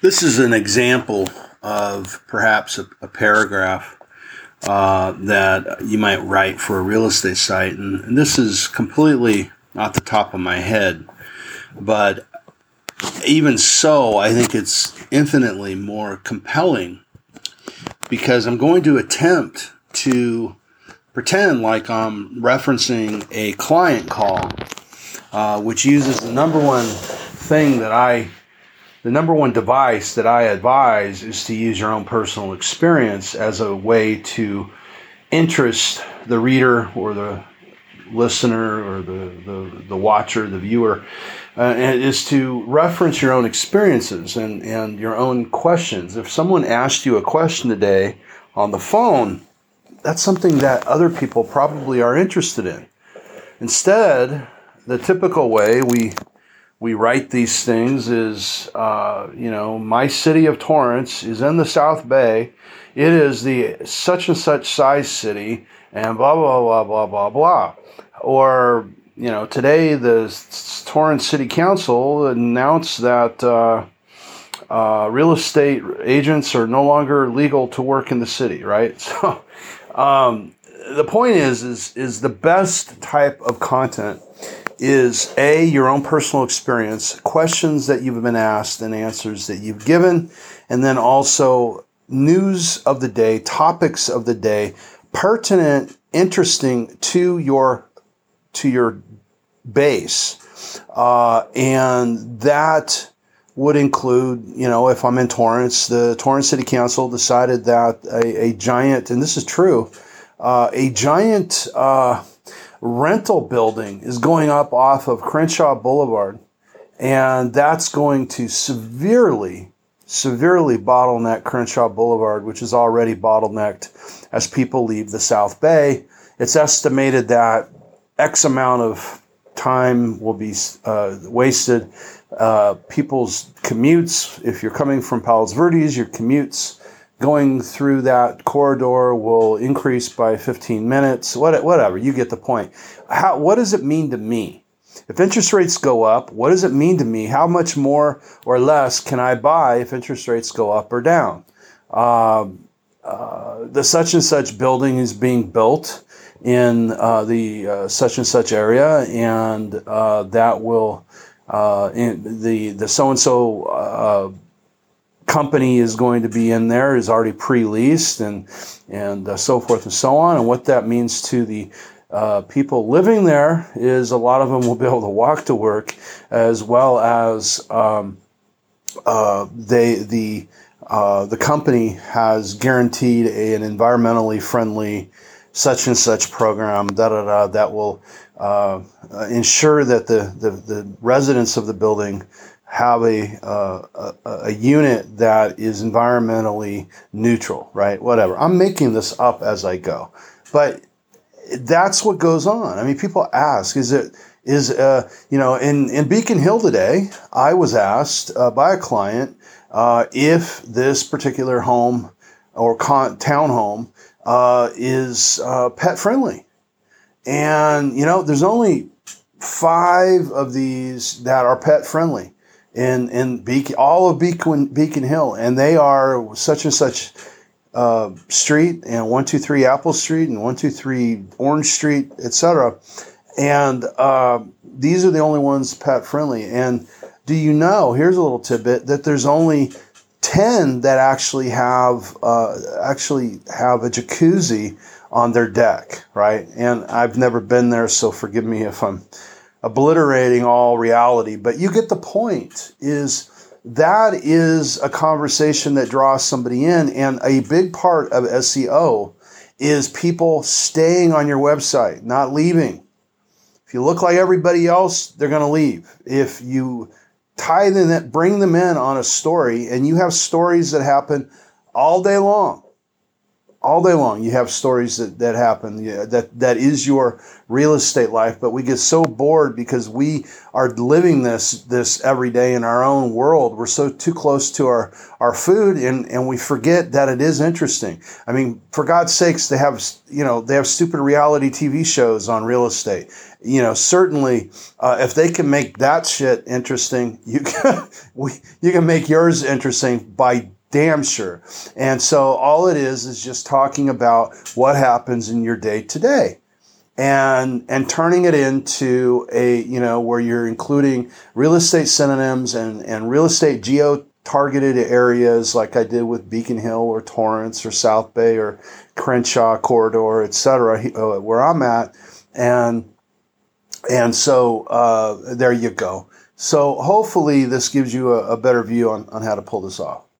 This is an example of perhaps a, a paragraph uh, that you might write for a real estate site. And, and this is completely off the top of my head. But even so, I think it's infinitely more compelling because I'm going to attempt to pretend like I'm referencing a client call, uh, which uses the number one thing that I, the number one device that I advise is to use your own personal experience as a way to interest the reader or the listener or the, the, the watcher, the viewer, uh, is to reference your own experiences and, and your own questions. If someone asked you a question today on the phone, that's something that other people probably are interested in. Instead, the typical way we we write these things is, uh, you know, my city of Torrance is in the South Bay. It is the such and such size city, and blah blah blah blah blah blah. Or you know, today the Torrance City Council announced that uh, uh, real estate agents are no longer legal to work in the city. Right. So um, the point is, is, is the best type of content is a your own personal experience, questions that you've been asked and answers that you've given, and then also news of the day, topics of the day, pertinent, interesting to your to your base, uh, and that would include, you know, if I'm in Torrance, the Torrance City Council decided that a, a giant, and this is true, uh, a giant uh, rental building is going up off of Crenshaw Boulevard, and that's going to severely, severely bottleneck Crenshaw Boulevard, which is already bottlenecked as people leave the South Bay. It's estimated that X amount of time will be uh, wasted uh, people's commutes. If you're coming from Palos Verdes, your commutes going through that corridor will increase by 15 minutes. What, whatever, you get the point. How, what does it mean to me? If interest rates go up, what does it mean to me? How much more or less can I buy if interest rates go up or down? Um, uh, the such and such building is being built in uh, the uh, such and such area, and uh, that will uh, the the so and so company is going to be in there is already pre-leased and and uh, so forth and so on. And what that means to the uh, people living there is a lot of them will be able to walk to work, as well as um, uh, they the uh, the company has guaranteed an environmentally friendly such and such program da da da that will uh, ensure that the, the, the residents of the building have a, uh, a, a unit that is environmentally neutral, right? Whatever. I'm making this up as I go, but that's what goes on. I mean, people ask, is it is uh, you know in in Beacon Hill today? I was asked uh, by a client uh, if this particular home or con- townhome uh, is uh, pet friendly. And, you know, there's only five of these that are pet friendly in, in Beacon, all of Beacon, Beacon Hill. And they are such and such uh, street and 123 Apple Street and 123 Orange Street, etc. And uh, these are the only ones pet friendly. And do you know, here's a little tidbit, that there's only 10 that actually have uh, actually have a jacuzzi on their deck, right? And I've never been there, so forgive me if I'm obliterating all reality, but you get the point is that is a conversation that draws somebody in and a big part of SEO is people staying on your website, not leaving. If you look like everybody else, they're going to leave. If you tie them, in, bring them in on a story, and you have stories that happen all day long. All day long you have stories that, that happen yeah, that that is your real estate life but we get so bored because we are living this this every day in our own world. We're so too close to our our food and and we forget that it is interesting. I mean for god's sakes they have you know they have stupid reality tv shows on real estate. You know certainly uh, if they can make that shit interesting you can we, you can make yours interesting by damn sure. And so all it is is just talking about what happens in your day to day. And, and turning it into a, you know, where you're including real estate synonyms and, and real estate geo targeted areas like I did with Beacon Hill or Torrance or South Bay or Crenshaw corridor, et cetera, uh, where I'm at. And, and so uh, there you go. So hopefully this gives you a, a better view on, on how to pull this off.